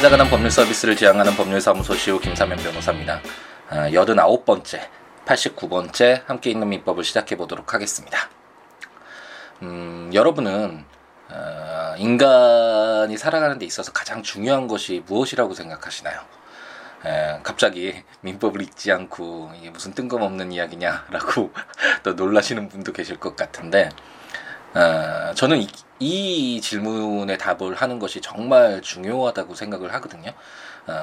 찾아가는 법률 서비스를 지향하는 법률사무소 시우 김사면 변호사입니다. 89번째, 89번째 함께 있는 민법을 시작해 보도록 하겠습니다. 음, 여러분은 어, 인간이 살아가는 데 있어서 가장 중요한 것이 무엇이라고 생각하시나요? 에, 갑자기 민법을 읽지 않고 이게 무슨 뜬금없는 이야기냐라고 또 놀라시는 분도 계실 것 같은데 어, 저는 이, 이 질문에 답을 하는 것이 정말 중요하다고 생각을 하거든요. 어,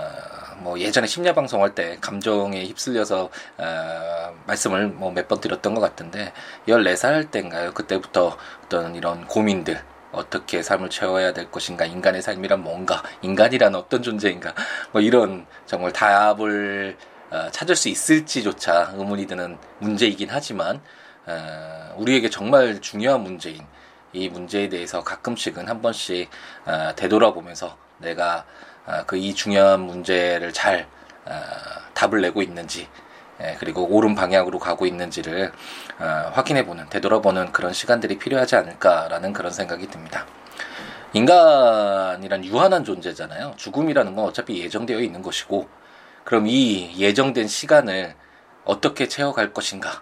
뭐 예전에 심야 방송할 때 감정에 휩쓸려서 어, 말씀을 뭐 몇 번 드렸던 것 같은데 14살 때인가요? 그때부터 어떤 이런 고민들 어떻게 삶을 채워야 될 것인가 인간의 삶이란 뭔가 인간이란 어떤 존재인가 뭐 이런 정말 답을 어, 찾을 수 있을지조차 의문이 드는 문제이긴 하지만 어, 우리에게 정말 중요한 문제인 이 문제에 대해서 가끔씩은 한 번씩 어, 되돌아보면서 내가 어, 그이 중요한 문제를 잘 어, 답을 내고 있는지 예, 그리고 옳은 방향으로 가고 있는지를 어, 확인해보는 되돌아보는 그런 시간들이 필요하지 않을까라는 그런 생각이 듭니다. 인간이란 유한한 존재잖아요. 죽음이라는 건 어차피 예정되어 있는 것이고, 그럼 이 예정된 시간을 어떻게 채워갈 것인가?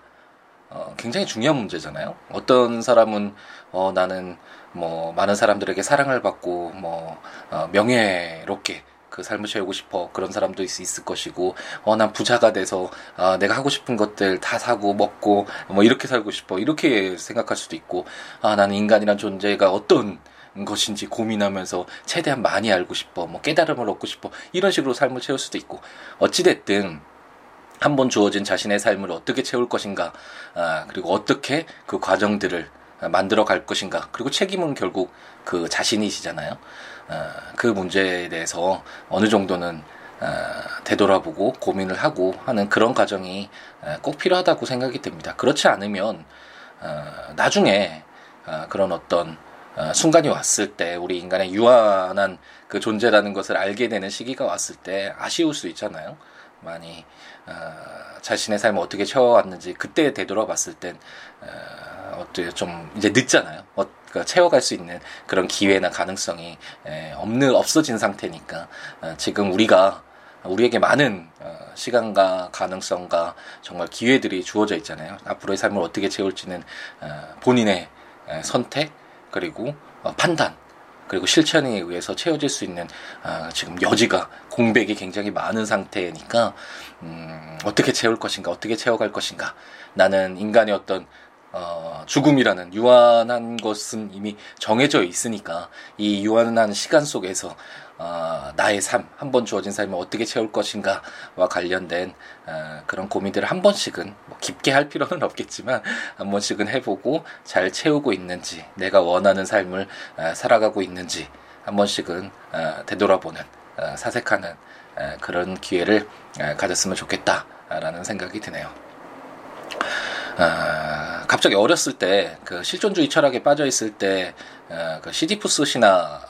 어, 굉장히 중요한 문제잖아요. 어떤 사람은 어, 나는 뭐 많은 사람들에게 사랑을 받고 뭐 어, 명예롭게 그 삶을 채우고 싶어 그런 사람도 있, 있을 것이고 어 난 부자가 돼서 아 내가 하고 싶은 것들 다 사고 먹고 뭐 이렇게 살고 싶어. 이렇게 생각할 수도 있고 아 나는 인간이란 존재가 어떤 것인지 고민하면서 최대한 많이 알고 싶어. 뭐 깨달음을 얻고 싶어. 이런 식으로 삶을 채울 수도 있고. 어찌 됐든 한 번 주어진 자신의 삶을 어떻게 채울 것인가, 아, 그리고 어떻게 그 과정들을 만들어 갈 것인가, 그리고 책임은 결국 그 자신이시잖아요. 아, 그 문제에 대해서 어느 정도는 아, 되돌아보고 고민을 하고 하는 그런 과정이 아, 꼭 필요하다고 생각이 듭니다. 그렇지 않으면 아, 나중에 아, 그런 어떤 아, 순간이 왔을 때 우리 인간의 유한한 그 존재라는 것을 알게 되는 시기가 왔을 때 아쉬울 수 있잖아요. 많이 어, 자신의 삶을 어떻게 채워왔는지 그때 되돌아봤을 땐 어, 어떻게 좀 이제 늦잖아요. 어, 그러니까 채워갈 수 있는 그런 기회나 가능성이 에, 없는 없어진 상태니까 어, 지금 우리가 우리에게 많은 어, 시간과 가능성과 정말 기회들이 주어져 있잖아요. 앞으로의 삶을 어떻게 채울지는 어, 본인의 에, 선택 그리고 어, 판단 그리고 실천에 의해서 채워질 수 있는 아, 지금 여지가 공백이 굉장히 많은 상태니까 음, 어떻게 채울 것인가 어떻게 채워갈 것인가. 나는 인간의 어떤 어, 죽음이라는 유한한 것은 이미 정해져 있으니까 이 유한한 시간 속에서 어, 나의 삶, 한 번 주어진 삶을 어떻게 채울 것인가와 관련된 어, 그런 고민들을 한 번씩은 뭐 깊게 할 필요는 없겠지만 한 번씩은 해보고 잘 채우고 있는지, 내가 원하는 삶을 어, 살아가고 있는지 한 번씩은 어, 되돌아보는 어, 사색하는 어, 그런 기회를 어, 가졌으면 좋겠다라는 생각이 드네요. 아, 갑자기 어렸을 때 그 실존주의 철학에 빠져 있을 때그 어, 시디푸스 신화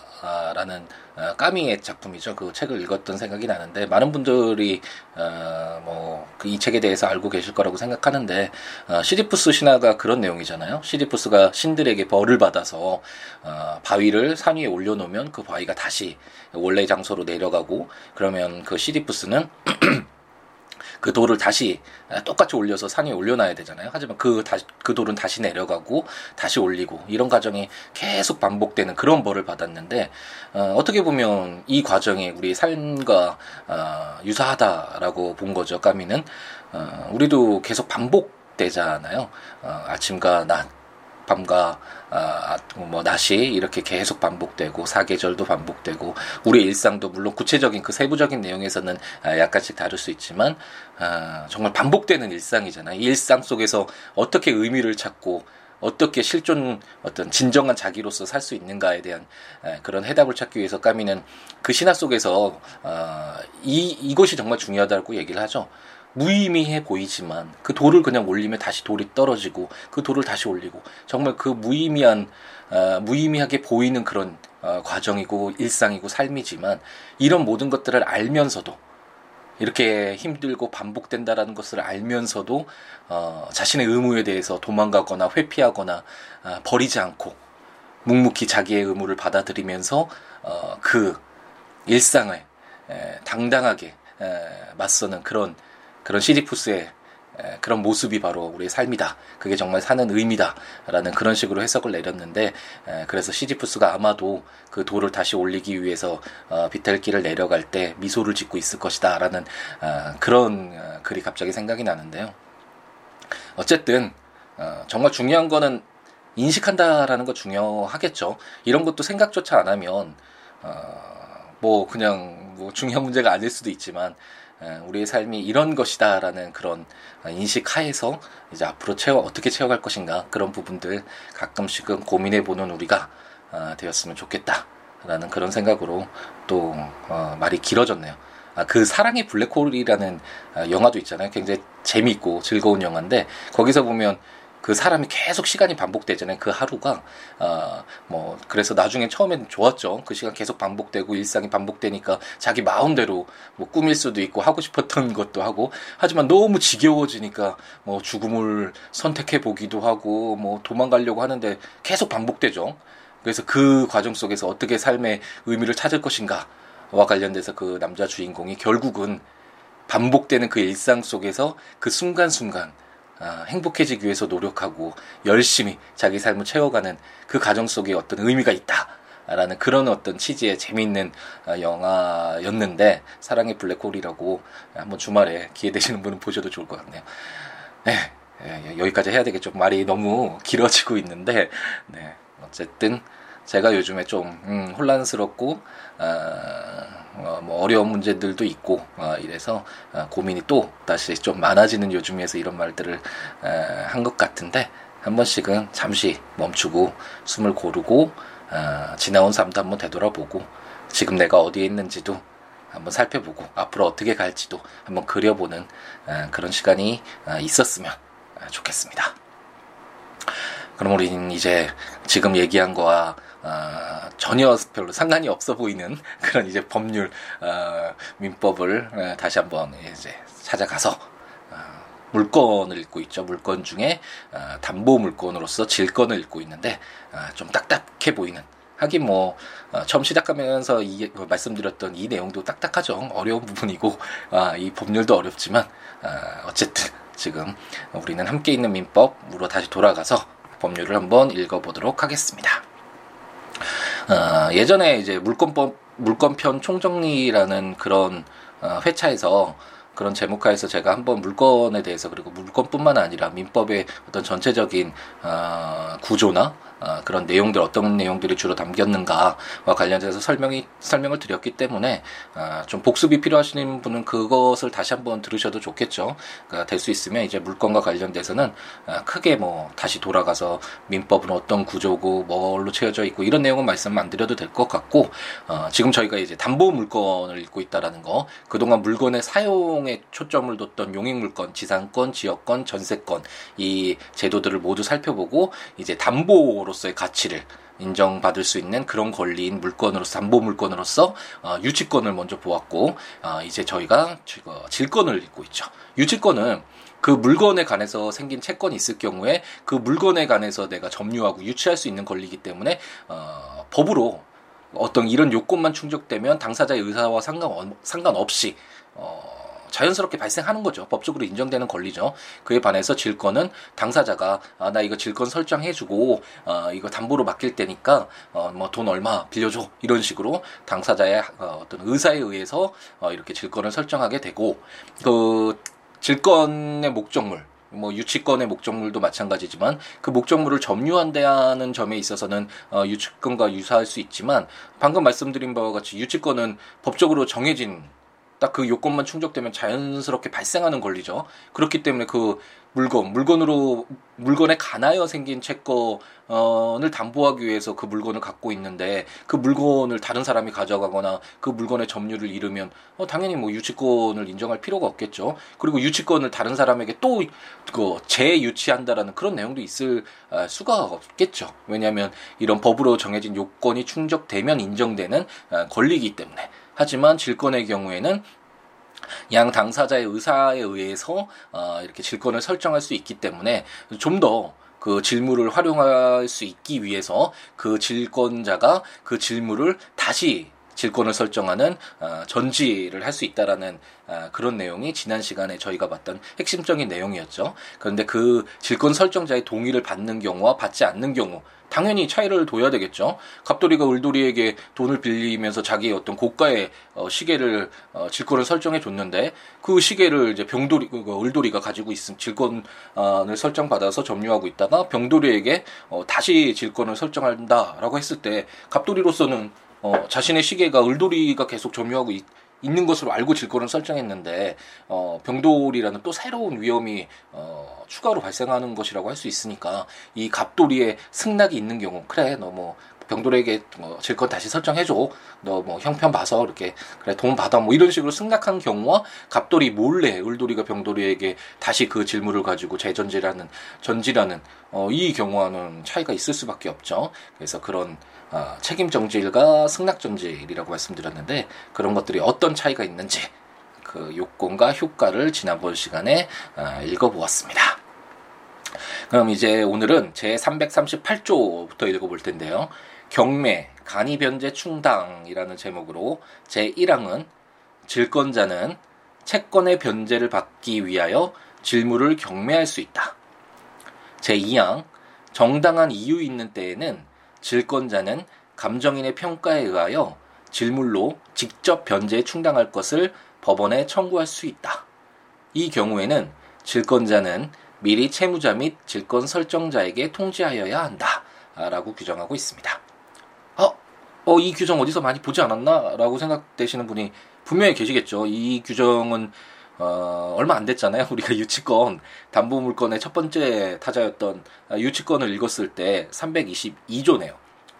라는 어, 까미의 작품이죠. 그 책을 읽었던 생각이 나는데 많은 분들이 어, 뭐이 그 책에 대해서 알고 계실 거라고 생각하는데 어, 시디푸스 신화가 그런 내용이잖아요. 시디푸스가 신들에게 벌을 받아서 어, 바위를 산 위에 올려놓으면 그 바위가 다시 원래 장소로 내려가고 그러면 그 시디푸스는 그 돌을 다시 똑같이 올려서 산 위에 올려놔야 되잖아요. 하지만 그 다시 그 돌은 다시 내려가고 다시 올리고 이런 과정이 계속 반복되는 그런 벌을 받았는데 어, 떻게 보면 이 과정이 우리 삶과 어, 유사하다라고 본 거죠. 까미는 어, 우리도 계속 반복 되잖아요. 어, 아침과 낮 밤과 아, 뭐 낮이 이렇게 계속 반복되고 사계절도 반복되고 우리 일상도 물론 구체적인 그 세부적인 내용에서는 아, 약간씩 다를 수 있지만 아, 정말 반복되는 일상이잖아요. 이 일상 속에서 어떻게 의미를 찾고 어떻게 실존 어떤 진정한 자기로서 살 수 있는가에 대한 에, 그런 해답을 찾기 위해서 까미는 그 신화 속에서 어, 이 이것이 정말 중요하다고 얘기를 하죠. 무의미해 보이지만 그 돌을 그냥 올리면 다시 돌이 떨어지고 그 돌을 다시 올리고 정말 그 무의미한 어, 무의미하게 보이는 그런 어, 과정이고 일상이고 삶이지만 이런 모든 것들을 알면서도 이렇게 힘들고 반복된다라는 것을 알면서도 어, 자신의 의무에 대해서 도망가거나 회피하거나 어, 버리지 않고 묵묵히 자기의 의무를 받아들이면서 어, 그 일상을 에, 당당하게 에, 맞서는 그런 그런 시디푸스의 에, 그런 모습이 바로 우리의 삶이다. 그게 정말 사는 의미다 라는 그런 식으로 해석을 내렸는데 에, 그래서 시디푸스가 아마도 그 돌을 다시 올리기 위해서 어, 비탈길을 내려갈 때 미소를 짓고 있을 것이다 라는 어, 그런 어, 글이 갑자기 생각이 나는데요. 어쨌든 어, 정말 중요한 거는 인식한다라는 거 중요하겠죠. 이런 것도 생각조차 안 하면 어, 뭐 그냥 뭐 중요한 문제가 아닐 수도 있지만 에, 우리의 삶이 이런 것이다라는 그런 인식 하에서 이제 앞으로 채워 어떻게 채워갈 것인가 그런 부분들 가끔씩은 고민해 보는 우리가 어, 되었으면 좋겠다라는 그런 생각으로 또 어, 말이 길어졌네요. 아, 그 사랑의 블랙홀이라는 아, 영화도 있잖아요. 굉장히 재미있고 즐거운 영화인데 거기서 보면 그 사람이 계속 시간이 반복되잖아요. 그 하루가 어뭐 그래서 나중에 처음엔 좋았죠. 그 시간 계속 반복되고 일상이 반복되니까 자기 마음대로 뭐 꾸밀 수도 있고 하고 싶었던 것도 하고 하지만 너무 지겨워지니까 뭐 죽음을 선택해 보기도 하고 뭐 도망가려고 하는데 계속 반복되죠. 그래서 그 과정 속에서 어떻게 삶의 의미를 찾을 것인가 와 관련돼서 그 남자 주인공이 결국은 반복되는 그 일상 속에서 그 순간순간 아, 행복해지기 위해서 노력하고 열심히 자기 삶을 채워가는 그 과정 속에 어떤 의미가 있다. 라는 그런 어떤 취지의 재미있는 아, 영화였는데 사랑의 블랙홀이라고 한번 주말에 기회 되시는 분은 보셔도 좋을 것 같네요. 네, 예, 여기까지 해야 되겠죠. 말이 너무 길어지고 있는데 네, 어쨌든 제가 요즘에 좀 음, 혼란스럽고 어, 어, 뭐 어려운 문제들도 있고 어, 이래서 어, 고민이 또 다시 좀 많아지는 요즘에서 이런 말들을 어, 한것 같은데 한 번씩은 잠시 멈추고 숨을 고르고 어, 지나온 삶도 한번 되돌아보고 지금 내가 어디에 있는지도 한번 살펴보고 앞으로 어떻게 갈지도 한번 그려보는 어, 그런 시간이 어, 있었으면 어, 좋겠습니다. 그럼 우리는 이제 지금 얘기한 거와 어, 전혀 별로 상관이 없어 보이는 그런 이제 법률 어, 민법을 어, 다시 한번 이제 찾아가서 어, 물건을 읽고 있죠. 물건 중에 어, 담보 물건으로서 질건을 읽고 있는데 어, 좀 딱딱해 보이는 하긴 뭐 어, 처음 시작하면서 이 어, 말씀드렸던 이 내용도 딱딱하죠. 어려운 부분이고 아, 이 법률도 어렵지만 어, 어쨌든 지금 우리는 함께 있는 민법으로 다시 돌아가서 법률을 한번 읽어보도록 하겠습니다. 어, 예전에 이제 물건법 물건편 총정리라는 그런 어, 회차에서 그런 제목화에서 제가 한번 물건에 대해서 그리고 물건뿐만 아니라 민법의 어떤 전체적인 어, 구조나 어, 그런 내용들 어떤 내용들이 주로 담겼는가와 관련해서 설명이 설명을 드렸기 때문에 어, 좀 복습이 필요하신 분은 그것을 다시 한번 들으셔도 좋겠죠. 그러니까 될 수 있으면 이제 물건과 관련돼서는 어, 크게 뭐 다시 돌아가서 민법은 어떤 구조고 뭘로 채워져 있고 이런 내용은 말씀 안 드려도 될 것 같고 어, 지금 저희가 이제 담보 물건을 읽고 있다라는 거 그동안 물건의 사용에 초점을 뒀던 용익 물건, 지상권, 지역권, 전세권 이 제도들을 모두 살펴보고 이제 담보 물건으로서의 가치를 인정받을 수 있는 그런 권리인 물건으로서 담보 물건으로서 어, 유치권을 먼저 보았고 어, 이제 저희가 질권을 읽고 있죠. 유치권은 그 물건에 관해서 생긴 채권이 있을 경우에 그 물건에 관해서 내가 점유하고 유치할 수 있는 권리이기 때문에 어, 법으로 어떤 이런 요건만 충족되면 당사자의 의사와 상관 상관없이 어, 자연스럽게 발생하는 거죠. 법적으로 인정되는 권리죠. 그에 반해서 질권은 당사자가 아, 나 이거 질권 설정해주고 어, 이거 담보로 맡길 때니까 어, 뭐 돈 얼마 빌려줘 이런 식으로 당사자의 어, 어떤 의사에 의해서 어, 이렇게 질권을 설정하게 되고 그 질권의 목적물 뭐 유치권의 목적물도 마찬가지지만 그 목적물을 점유한다는 점에 있어서는 어, 유치권과 유사할 수 있지만 방금 말씀드린 바와 같이 유치권은 법적으로 정해진 딱 그 요건만 충족되면 자연스럽게 발생하는 권리죠. 그렇기 때문에 그 물건, 물건으로, 물건에 관하여 생긴 채권을 담보하기 위해서 그 물건을 갖고 있는데 그 물건을 다른 사람이 가져가거나 그 물건의 점유를 잃으면 어, 당연히 뭐 유치권을 인정할 필요가 없겠죠. 그리고 유치권을 다른 사람에게 또 그 재유치한다라는 그런 내용도 있을 아, 수가 없겠죠. 왜냐하면 이런 법으로 정해진 요건이 충족되면 인정되는 아, 권리이기 때문에. 하지만 질권의 경우에는 양 당사자의 의사에 의해서 어, 이렇게 질권을 설정할 수 있기 때문에 좀더 그 질물을 활용할 수 있기 위해서 그 질권자가 그 질물을 다시 질권을 설정하는 어, 전지를 할 수 있다라는 어, 그런 내용이 지난 시간에 저희가 봤던 핵심적인 내용이었죠. 그런데 그 질권 설정자의 동의를 받는 경우와 받지 않는 경우 당연히 차이를 둬야 되겠죠. 갑돌이가 을돌이에게 돈을 빌리면서 자기의 어떤 고가의 어, 시계를 어, 질권을 설정해 줬는데 그 시계를 이제 병돌이 그 을돌이가 가지고 있음 질권을 설정 받아서 점유하고 있다가 병돌이에게 어, 다시 질권을 설정한다라고 했을 때 갑돌이로서는 어, 자신의 시계가 을돌이가 계속 점유하고 있, 있는 것으로 알고 질권을 설정했는데 어, 병돌이라는 또 새로운 위험이 어, 추가로 발생하는 것이라고 할 수 있으니까 이 갑돌이의 승낙이 있는 경우 그래 너 뭐 병돌에게 뭐 질권 다시 설정해줘. 너 뭐 형편 봐서 이렇게 그래 돈 받아. 뭐 이런 식으로 승낙한 경우와 갑돌이 몰래 을돌이가 병돌이에게 다시 그 질문을 가지고 재전지라는 전지라는 어, 이 경우와는 차이가 있을 수밖에 없죠. 그래서 그런 어, 책임 정지일과 승낙 정지일이라고 말씀드렸는데 그런 것들이 어떤 차이가 있는지 그 요건과 효과를 지난번 시간에 어, 읽어보았습니다. 그럼 이제 오늘은 제 338조부터 읽어볼 텐데요. 경매, 간이 변제 충당이라는 제목으로 제 1항은 질권자는 채권의 변제를 받기 위하여 질물을 경매할 수 있다. 제 2항 정당한 이유 있는 때에는 질권자는 감정인의 평가에 의하여 질물로 직접 변제에 충당할 것을 법원에 청구할 수 있다. 이 경우에는 질권자는 미리 채무자 및 질권 설정자에게 통지하여야 한다. 라고 규정하고 있습니다. 어, 어, 이 규정 어디서 많이 보지 않았나? 라고 생각되시는 분이 분명히 계시겠죠. 이 규정은 어, 얼마 안 됐잖아요. 우리가 유치권, 담보물권의 첫 번째 타자였던 아, 유치권을 읽었을 때 322조네요.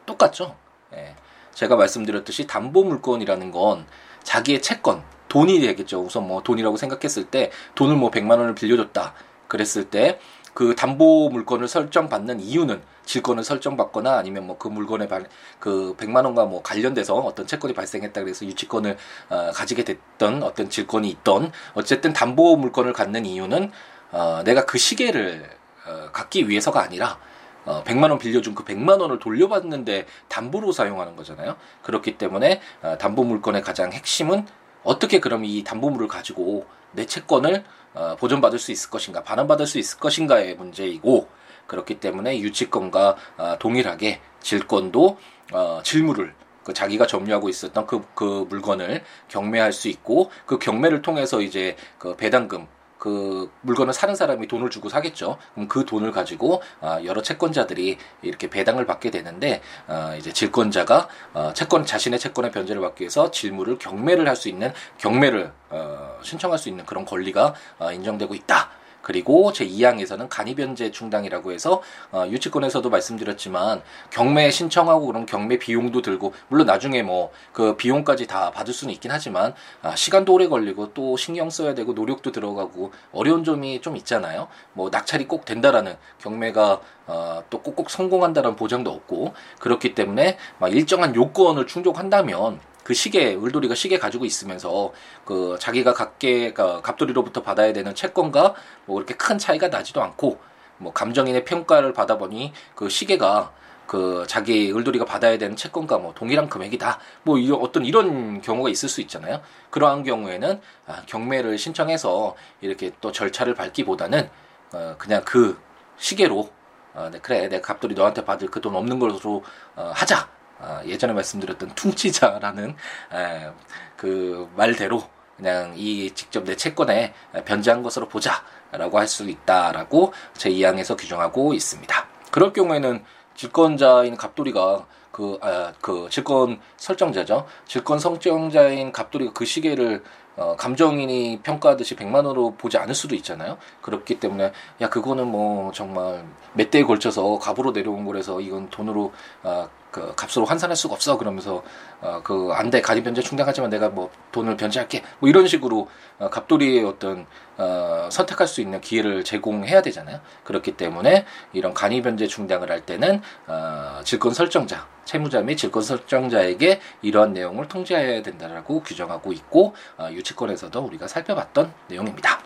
똑같죠? 예. 제가 말씀드렸듯이 담보물권이라는 건 자기의 채권, 돈이 되겠죠. 우선 뭐 돈이라고 생각했을 때 돈을 뭐 100만 원을 빌려줬다. 그랬을 때 그 담보 물건을 설정받는 이유는 질권을 설정받거나 아니면 뭐 그 물건에 발, 그 100만 원과 뭐 관련돼서 어떤 채권이 발생했다 그래서 유치권을 어, 가지게 됐던 어떤 질권이 있던 어쨌든 담보 물건을 갖는 이유는 어, 내가 그 시계를 어, 갖기 위해서가 아니라 어, 100만 원 빌려준 그 100만 원을 돌려받는데 담보로 사용하는 거잖아요. 그렇기 때문에 어, 담보 물건의 가장 핵심은 어떻게 그럼 이 담보물을 가지고 내 채권을 어, 보존받을 수 있을 것인가, 반환받을 수 있을 것인가의 문제이고 그렇기 때문에 유치권과 어, 동일하게 질권도 어, 질물을 그 자기가 점유하고 있었던 그, 그 물건을 경매할 수 있고 그 경매를 통해서 이제 그 배당금 그 물건을 사는 사람이 돈을 주고 사겠죠. 그럼 그 돈을 가지고 아, 여러 채권자들이 이렇게 배당을 받게 되는데 아, 이제 질권자가 어, 채권 자신의 채권의 변제를 받기 위해서 질물을 경매를 할 수 있는 경매를 어, 신청할 수 있는 그런 권리가 어, 인정되고 있다. 그리고 제2항에서는 간이변제 충당이라고 해서 어, 유치권에서도 말씀드렸지만 경매 신청하고 그런 경매 비용도 들고 물론 나중에 뭐 그 비용까지 다 받을 수는 있긴 하지만 아, 시간도 오래 걸리고 또 신경 써야 되고 노력도 들어가고 어려운 점이 좀 있잖아요. 뭐 낙찰이 꼭 된다라는 경매가 어, 또 꼭꼭 성공한다는 보장도 없고 그렇기 때문에 막 일정한 요건을 충족한다면 그 시계 을돌이가 시계 가지고 있으면서 그 자기가 갖게 그 갑돌이로부터 받아야 되는 채권과 뭐 그렇게 큰 차이가 나지도 않고 뭐 감정인의 평가를 받아보니 그 시계가 그 자기 을돌이가 받아야 되는 채권과 뭐 동일한 금액이다. 뭐 이런 어떤 이런 경우가 있을 수 있잖아요. 그러한 경우에는 아, 경매를 신청해서 이렇게 또 절차를 밟기보다는 어, 그냥 그 시계로 어, 네, 그래 내가 갑돌이 너한테 받을 그 돈 없는 것으로 어, 하자. 어, 예전에 말씀드렸던 퉁치자라는 에, 그 말대로 그냥 이 직접 내 채권에 변제한 것으로 보자라고 할 수 있다라고 제2항에서 규정하고 있습니다. 그럴 경우에는 질권자인 갑돌이가 그, 아, 그 질권 설정자죠. 질권 설정자인 갑돌이가 그 시계를 어, 감정인이 평가하듯이 100만 원으로 보지 않을 수도 있잖아요. 그렇기 때문에 야 그거는 뭐 정말 몇 대에 걸쳐서 갑으로 내려온 거라서 이건 돈으로 어, 그 값으로 환산할 수가 없어 그러면서 어, 그 안돼 가입 변제 충당하지만 내가 뭐 돈을 변제할게 뭐 이런 식으로 어, 갑돌이의 어떤 어, 선택할 수 있는 기회를 제공해야 되잖아요. 그렇기 때문에 이런 간이 변제 충당을 할 때는 어, 질권 설정자 채무자 및 질권 설정자에게 이러한 내용을 통지해야 된다라고 규정하고 있고 어, 유치권에서도 우리가 살펴봤던 내용입니다.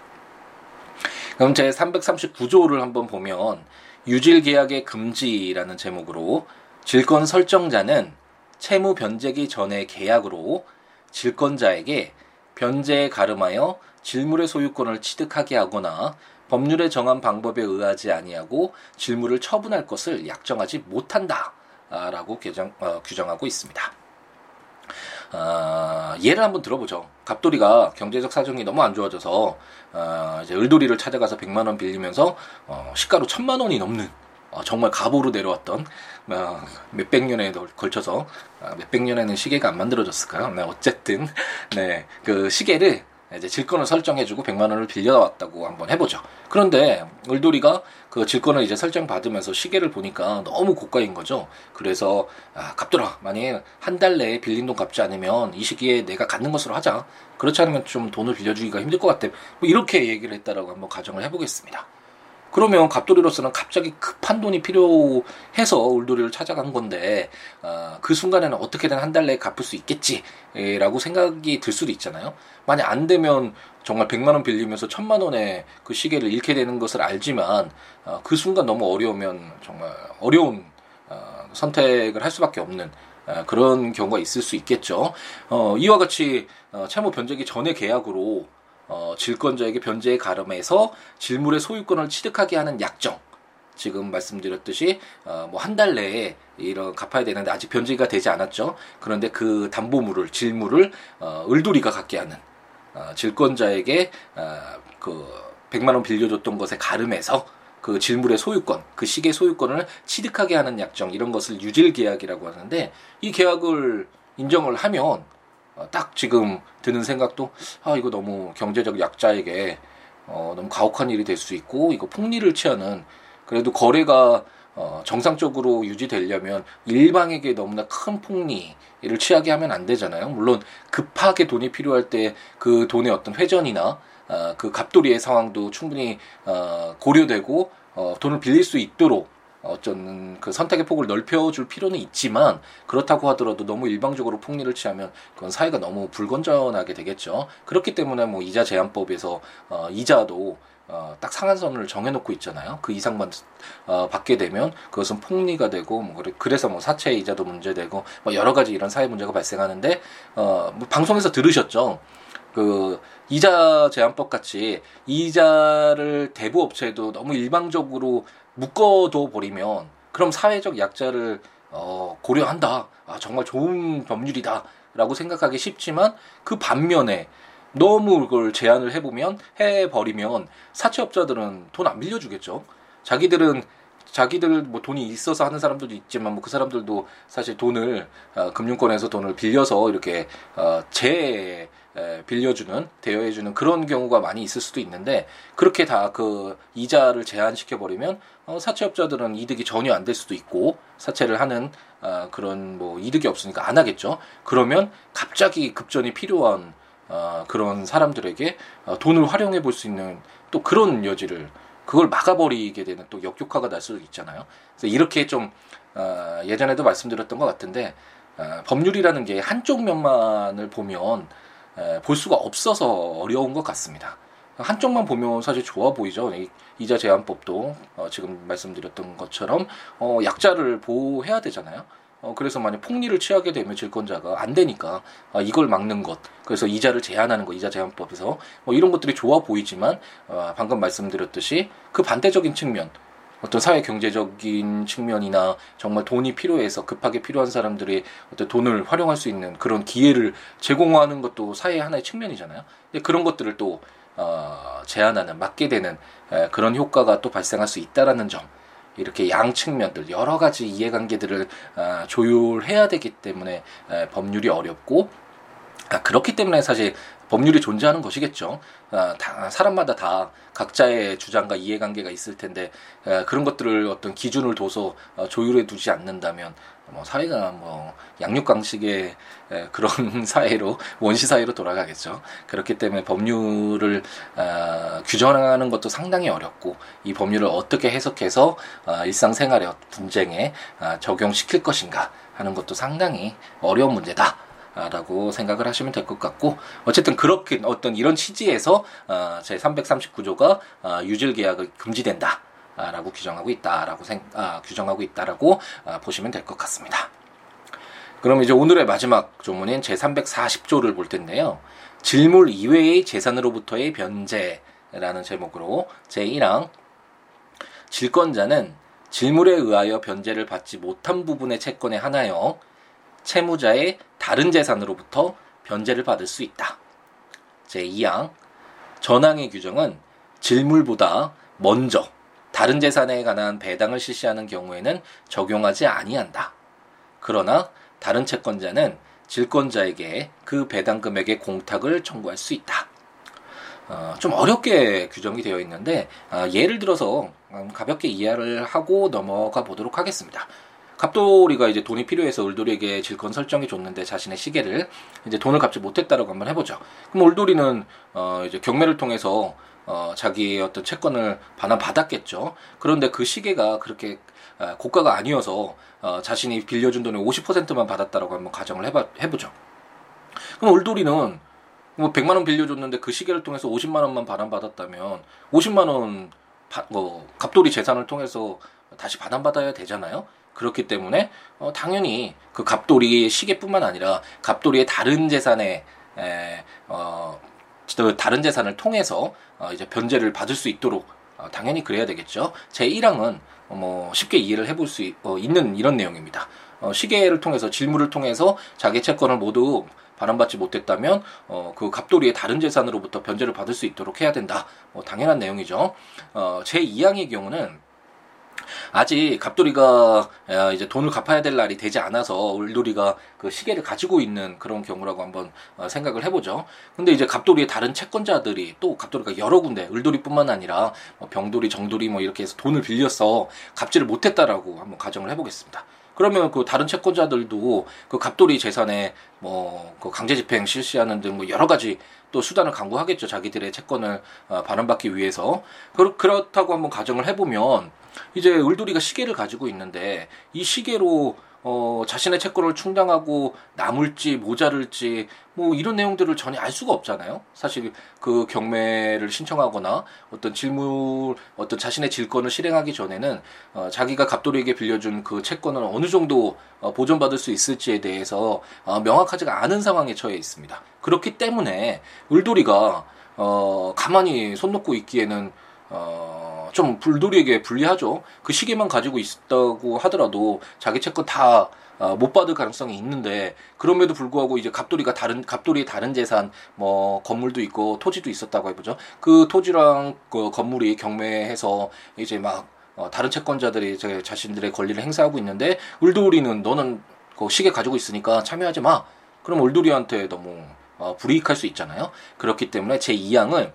그럼 제 339조를 한번 보면 유질 계약의 금지라는 제목으로 질권 설정자는 채무 변제기 전의 계약으로 질권자에게 변제에 가름하여 질물의 소유권을 취득하게 하거나 법률에 정한 방법에 의하지 아니하고 질물을 처분할 것을 약정하지 못한다라고 규정, 어, 규정하고 있습니다. 어, 예를 한번 들어보죠. 갑돌이가 경제적 사정이 너무 안 좋아져서 어, 이제 을돌이를 찾아가서 100만 원 빌리면서 어, 시가로 1000만 원이 넘는 어, 정말 갑으로 내려왔던 어, 몇백 년에 걸쳐서 어, 몇백 년에는 시계가 안 만들어졌을까요? 네, 어쨌든 네, 그 시계를 이제 질권을 설정해주고 100만 원을 빌려왔다고 한번 해보죠. 그런데 을돌이가 그 질권을 이제 설정받으면서 시계를 보니까 너무 고가인 거죠. 그래서 아, 갚더라. 만약에 한달 내에 빌린 돈 갚지 않으면 이 시기에 내가 갖는 것으로 하자. 그렇지 않으면 좀 돈을 빌려주기가 힘들 것 같아. 뭐 이렇게 얘기를 했다라고 한번 가정을 해보겠습니다. 그러면 갑돌이로서는 갑자기 급한 돈이 필요해서 울돌이를 찾아간 건데 어, 그 순간에는 어떻게든 한 달 내에 갚을 수 있겠지라고 생각이 들 수도 있잖아요. 만약 안 되면 정말 100만 원 빌리면서 1000만 원의 그 시계를 잃게 되는 것을 알지만 어, 그 순간 너무 어려우면 정말 어려운 어, 선택을 할 수밖에 없는 어, 그런 경우가 있을 수 있겠죠. 어, 이와 같이 어, 채무 변제기 전의 계약으로 어, 질권자에게 변제에 가름해서 질물의 소유권을 취득하게 하는 약정. 지금 말씀드렸듯이 어, 뭐 한 달 내에 이런 갚아야 되는데 아직 변제가 되지 않았죠. 그런데 그 담보물을 질물을 어, 을돌이가 갖게 하는 어, 질권자에게 어, 그 100만 원 빌려줬던 것에 가름해서 그 질물의 소유권, 그 시계 소유권을 취득하게 하는 약정 이런 것을 유질 계약이라고 하는데 이 계약을 인정을 하면 어, 딱 지금 드는 생각도 아 이거 너무 경제적 약자에게 어, 너무 가혹한 일이 될 수 있고 이거 폭리를 취하는 그래도 거래가 어, 정상적으로 유지되려면 일방에게 너무나 큰 폭리를 취하게 하면 안 되잖아요. 물론 급하게 돈이 필요할 때 그 돈의 어떤 회전이나 어, 그 갑돌이의 상황도 충분히 어, 고려되고 어, 돈을 빌릴 수 있도록 어쩌는 그 선택의 폭을 넓혀줄 필요는 있지만 그렇다고 하더라도 너무 일방적으로 폭리를 취하면 그건 사회가 너무 불건전하게 되겠죠. 그렇기 때문에 뭐 이자 제한법에서 어, 이자도 어, 딱 상한선을 정해놓고 있잖아요. 그 이상만 어, 받게 되면 그것은 폭리가 되고 뭐 그래서 뭐 사채 이자도 문제되고 뭐 여러 가지 이런 사회 문제가 발생하는데 어, 뭐 방송에서 들으셨죠. 그 이자 제한법 같이 이자를 대부 업체도 너무 일방적으로 묶어둬 버리면 그럼 사회적 약자를 어, 고려한다. 아, 정말 좋은 법률이다 라고 생각하기 쉽지만 그 반면에 너무 그걸 제한을 해보면 해버리면 사채업자들은 돈 안 빌려주겠죠. 자기들은 자기들 뭐 돈이 있어서 하는 사람들도 있지만 뭐 그 사람들도 사실 돈을 어, 금융권에서 돈을 빌려서 이렇게 어, 재 에, 빌려주는 대여해주는 그런 경우가 많이 있을 수도 있는데 그렇게 다 그 이자를 제한시켜 버리면 어, 사채업자들은 이득이 전혀 안 될 수도 있고 사채를 하는 어, 그런 뭐 이득이 없으니까 안 하겠죠. 그러면 갑자기 급전이 필요한 어, 그런 사람들에게 어, 돈을 활용해 볼 수 있는 또 그런 여지를 그걸 막아버리게 되는 또 역효과가 날 수도 있잖아요. 그래서 이렇게 좀 어, 예전에도 말씀드렸던 것 같은데 어, 법률이라는 게 한쪽 면만을 보면 에, 볼 수가 없어서 어려운 것 같습니다. 한쪽만 보면 사실 좋아 보이죠. 이자 제한법도 어, 지금 말씀드렸던 것처럼 어, 약자를 보호해야 되잖아요. 어, 그래서 만약 폭리를 취하게 되면 질권자가 안 되니까 어, 이걸 막는 것, 그래서 이자를 제한하는 것, 이자 제한법에서 뭐 이런 것들이 좋아 보이지만 어, 방금 말씀드렸듯이 그 반대적인 측면, 어떤 사회 경제적인 측면이나 정말 돈이 필요해서 급하게 필요한 사람들이 어떤 돈을 활용할 수 있는 그런 기회를 제공하는 것도 사회의 하나의 측면이잖아요. 근데 그런 것들을 또 어, 제한하는 막게 되는 에, 그런 효과가 또 발생할 수 있다라는 점. 이렇게 양 측면들 여러 가지 이해관계들을 아, 조율해야 되기 때문에 법률이 어렵고 아, 그렇기 때문에 사실 법률이 존재하는 것이겠죠. 아, 다, 사람마다 다 각자의 주장과 이해관계가 있을 텐데 그런 것들을 어떤 기준을 둬서 어, 조율해 두지 않는다면 뭐 사회가 뭐 양육강식의 그런 사회로 원시 사회로 돌아가겠죠. 그렇기 때문에 법률을 어, 규정하는 것도 상당히 어렵고 이 법률을 어떻게 해석해서 어, 일상생활의 분쟁에 어, 적용시킬 것인가 하는 것도 상당히 어려운 문제다. 라고 생각을 하시면 될 것 같고 어쨌든 그렇게 어떤 이런 취지에서 어, 제 339조가 어, 유질 계약을 금지된다. 라고 규정하고 있다라고 생, 아, 규정하고 있다라고 아, 보시면 될 것 같습니다. 그럼 이제 오늘의 마지막 조문인 제 340조를 볼 텐데요. 질물 이외의 재산으로부터의 변제라는 제목으로 제 1항 질권자는 질물에 의하여 변제를 받지 못한 부분의 채권에 한하여 채무자의 다른 재산으로부터 변제를 받을 수 있다. 제2항 전항의 규정은 질물보다 먼저 다른 재산에 관한 배당을 실시하는 경우에는 적용하지 아니한다. 그러나 다른 채권자는 질권자에게 그 배당 금액의 공탁을 청구할 수 있다. 어, 좀 어렵게 규정이 되어 있는데 어, 예를 들어서 음, 가볍게 이해를 하고 넘어가 보도록 하겠습니다. 갑돌이가 이제 돈이 필요해서 울돌이에게 질권 설정해 줬는데 자신의 시계를 이제 돈을 갚지 못했다라고 한번 해보죠. 그럼 울돌이는 어 이제 경매를 통해서 어 자기의 어떤 채권을 반환 받았겠죠. 그런데 그 시계가 그렇게 아, 고가가 아니어서 어 자신이 빌려준 돈의 50%만 받았다라고 한번 가정을 해봐 해보죠. 그럼 울돌이는 뭐 100만 원 빌려줬는데 그 시계를 통해서 50만 원만 반환 받았다면 50만 원 바, 뭐 갑돌이 재산을 통해서 다시 반환받아야 되잖아요. 그렇기 때문에 어, 당연히 그 갑돌이의 시계뿐만 아니라 갑돌이의 다른 재산에 에, 어, 다른 재산을 통해서 어, 이제 변제를 받을 수 있도록 어, 당연히 그래야 되겠죠. 제 1항은 어, 뭐 쉽게 이해를 해볼 수 있, 어, 있는 이런 내용입니다. 어, 시계를 통해서 질문을 통해서 자기 채권을 모두 반환받지 못했다면 어, 그 갑돌이의 다른 재산으로부터 변제를 받을 수 있도록 해야 된다. 뭐 당연한 내용이죠. 어, 제 2항의 경우는 아직 갑돌이가 이제 돈을 갚아야 될 날이 되지 않아서 울돌이가 그 시계를 가지고 있는 그런 경우라고 한번 어, 생각을 해보죠. 근데 이제 갑돌이의 다른 채권자들이 또 갑돌이가 여러 군데 을돌이뿐만 아니라 뭐 병돌이, 정돌이 뭐 이렇게 해서 돈을 빌려서 갚지를 못했다라고 한번 가정을 해보겠습니다. 그러면 그 다른 채권자들도 그 갑돌이 재산에 뭐 그 강제 집행 실시하는 등 뭐 여러 가지 또 수단을 강구하겠죠. 자기들의 채권을 어, 반환받기 위해서. 그렇다고 한번 가정을 해보면 이제 을돌이가 시계를 가지고 있는데 이 시계로 어, 자신의 채권을 충당하고 남을지 모자를지 뭐 이런 내용들을 전혀 알 수가 없잖아요. 사실 그 경매를 신청하거나 어떤 질문 어떤 자신의 질권을 실행하기 전에는 어, 자기가 갑돌이에게 빌려준 그 채권을 어느 정도 어, 보존받을 수 있을지에 대해서 어, 명확하지가 않은 상황에 처해 있습니다. 그렇기 때문에 을돌이가 어, 가만히 손 놓고 있기에는 어, 좀 불돌이에게 불리하죠. 그 시계만 가지고 있다고 하더라도 자기 채권 다못 어, 받을 가능성이 있는데 그럼에도 불구하고 이제 갑돌이가 다른 갑돌이의 다른 재산 뭐 건물도 있고 토지도 있었다고 해보죠. 그 토지랑 그 건물이 경매해서 이제 막 어, 다른 채권자들이 제 자신들의 권리를 행사하고 있는데 울돌이는 너는 그 시계 가지고 있으니까 참여하지 마. 그럼 울돌이한테 너무 어, 불이익할 수 있잖아요. 그렇기 때문에 제 2항은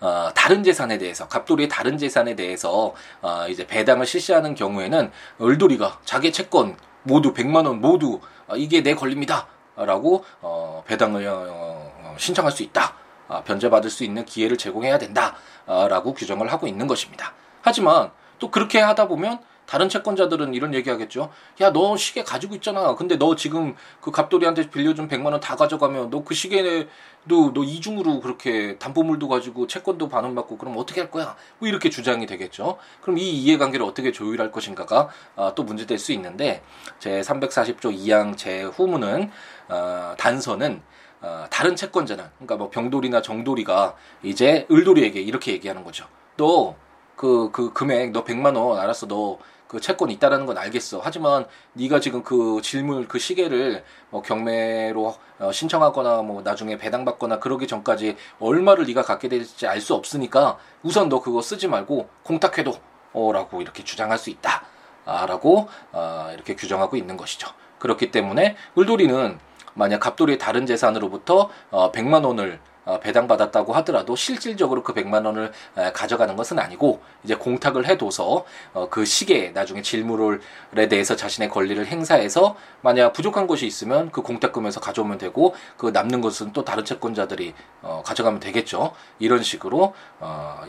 어, 다른 재산에 대해서 갑돌이의 다른 재산에 대해서 어, 이제 배당을 실시하는 경우에는 을돌이가 자기 채권 모두 100만 원 모두 어, 이게 내 권리입니다라고 어, 배당을 어, 어, 신청할 수 있다. 어, 변제받을 수 있는 기회를 제공해야 된다라고 규정을 하고 있는 것입니다. 하지만 또 그렇게 하다 보면 다른 채권자들은 이런 얘기하겠죠. 야, 너 시계 가지고 있잖아. 근데 너 지금 그 갑돌이한테 빌려준 100만 원 다 가져가면 너 그 시계도 너 이중으로 그렇게 담보물도 가지고 채권도 반환받고 그럼 어떻게 할 거야? 뭐 이렇게 주장이 되겠죠. 그럼 이 이해관계를 어떻게 조율할 것인가가 아, 또 문제될 수 있는데 제 340조 2항 제 후문은 어, 단서는 어, 다른 채권자는 그러니까 뭐 병돌이나 정돌이가 이제 을돌이에게 이렇게 얘기하는 거죠. 너 그, 그 금액, 너 100만 원, 알았어, 너 그 채권이 있다라는 건 알겠어. 하지만 네가 지금 그 질문 그 시계를 뭐 경매로 어, 신청하거나 뭐 나중에 배당받거나 그러기 전까지 얼마를 네가 갖게 될지 알 수 없으니까 우선 너 그거 쓰지 말고 공탁해도 어라고 이렇게 주장할 수 있다. 아, 라고 어, 이렇게 규정하고 있는 것이죠. 그렇기 때문에 을돌이는 만약 갑돌이의 다른 재산으로부터 어, 100만 원을 어, 배당받았다고 하더라도 실질적으로 그 100만 원을 가져가는 것은 아니고 이제 공탁을 해둬서 어, 그 시기에 나중에 질물에 대해서 자신의 권리를 행사해서 만약 부족한 것이 있으면 그 공탁금에서 가져오면 되고 그 남는 것은 또 다른 채권자들이 어, 가져가면 되겠죠. 이런 식으로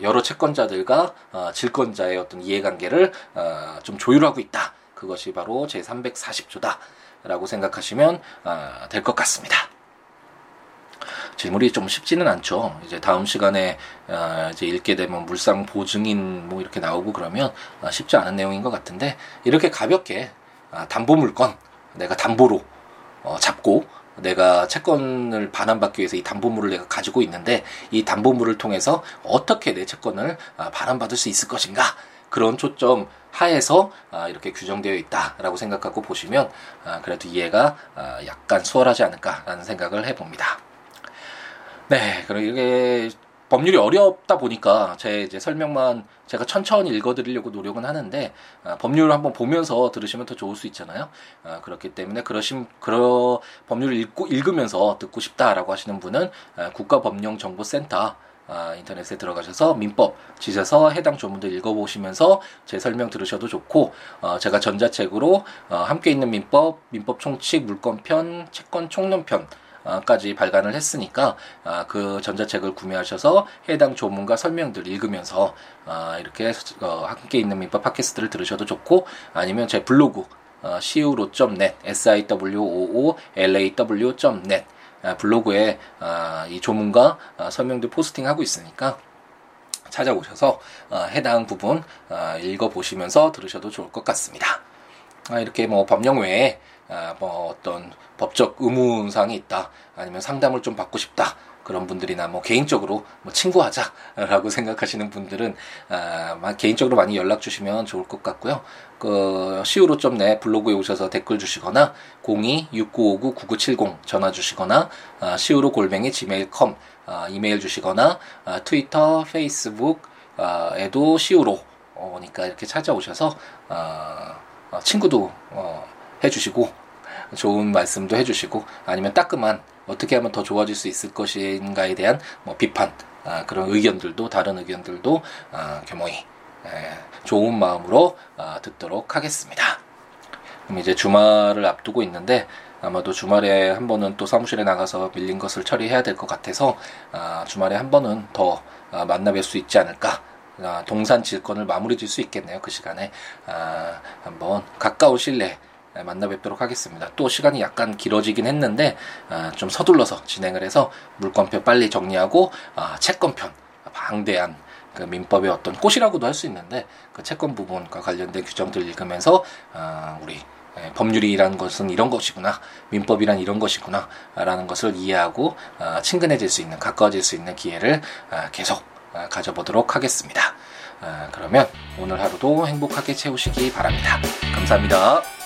여러 채권자들과 질권자의 어떤 이해관계를 좀 조율하고 있다. 그것이 바로 제 340조다라고 생각하시면 될 것 같습니다. 질문이 좀 쉽지는 않죠. 이제 다음 시간에 어, 이제 읽게 되면 물상 보증인 뭐 이렇게 나오고 그러면 어, 쉽지 않은 내용인 것 같은데 이렇게 가볍게 아, 담보 물건 내가 담보로 어, 잡고 내가 채권을 반환받기 위해서 이 담보물을 내가 가지고 있는데 이 담보물을 통해서 어떻게 내 채권을 아, 반환받을 수 있을 것인가 그런 초점 하에서 아, 이렇게 규정되어 있다라고 생각하고 보시면 아, 그래도 이해가 약간 수월하지 않을까라는 생각을 해봅니다. 네, 그럼 이게 법률이 어렵다 보니까 제 이제 설명만 제가 천천히 읽어드리려고 노력은 하는데 아, 법률을 한번 보면서 들으시면 더 좋을 수 있잖아요. 아, 그렇기 때문에 그러심 그러 법률을 읽고 읽으면서 듣고 싶다라고 하시는 분은 아, 국가법령정보센터 아, 인터넷에 들어가셔서 민법 지에서 해당 조문들 읽어보시면서 제 설명 들으셔도 좋고 어, 제가 전자책으로 어, 함께 있는 민법, 민법 총칙, 물권편, 채권 총론편 까지 발간을 했으니까 아, 그 전자책을 구매하셔서 해당 조문과 설명들 읽으면서 아, 이렇게 어, 함께 있는 민법 팟캐스트를 들으셔도 좋고 아니면 제 블로그 어, siwo.net siwoolaw.net 아, 블로그에 이 조문과 설명들 포스팅하고 있으니까 찾아오셔서 어, 해당 부분 읽어보시면서 들으셔도 좋을 것 같습니다. 이렇게 뭐 법령 외에 뭐 어떤 법적 의무사항이 있다 아니면 상담을 좀 받고 싶다 그런 분들이나 뭐 개인적으로 뭐 친구하자라고 생각하시는 분들은 아, 개인적으로 많이 연락 주시면 좋을 것 같고요. 그 siwo.net 블로그에 오셔서 댓글 주시거나 02-6959-9970 전화 주시거나 아, siwo 골뱅이 gmail.com 아, 이메일 주시거나 아, 트위터, 페이스북 아, 에도 siwo 오니까 이렇게 찾아오셔서 아, 어, 친구도 어, 해주시고 좋은 말씀도 해주시고 아니면 따끔한 어떻게 하면 더 좋아질 수 있을 것인가에 대한 뭐 비판 아, 그런 의견들도 다른 의견들도 아, 겸허히 에, 좋은 마음으로 아, 듣도록 하겠습니다. 그럼 이제 주말을 앞두고 있는데 아마도 주말에 한 번은 또 사무실에 나가서 밀린 것을 처리해야 될 것 같아서 아, 주말에 한 번은 더 아, 만나뵐 수 있지 않을까 아, 동산 질권을 마무리 질 수 있겠네요. 그 시간에 아, 한번 가까운 실내 네, 만나 뵙도록 하겠습니다. 또 시간이 약간 길어지긴 했는데 아, 좀 서둘러서 진행을 해서 물권표 빨리 정리하고 아, 채권편 방대한 그 민법의 어떤 꽃이라고도 할 수 있는데 그 채권 부분과 관련된 규정들 읽으면서 아, 우리 예, 법률이라는 것은 이런 것이구나 민법이란 이런 것이구나 라는 것을 이해하고 친근해질 수 있는 가까워질 수 있는 기회를 계속 가져보도록 하겠습니다. 그러면 오늘 하루도 행복하게 채우시기 바랍니다. 감사합니다.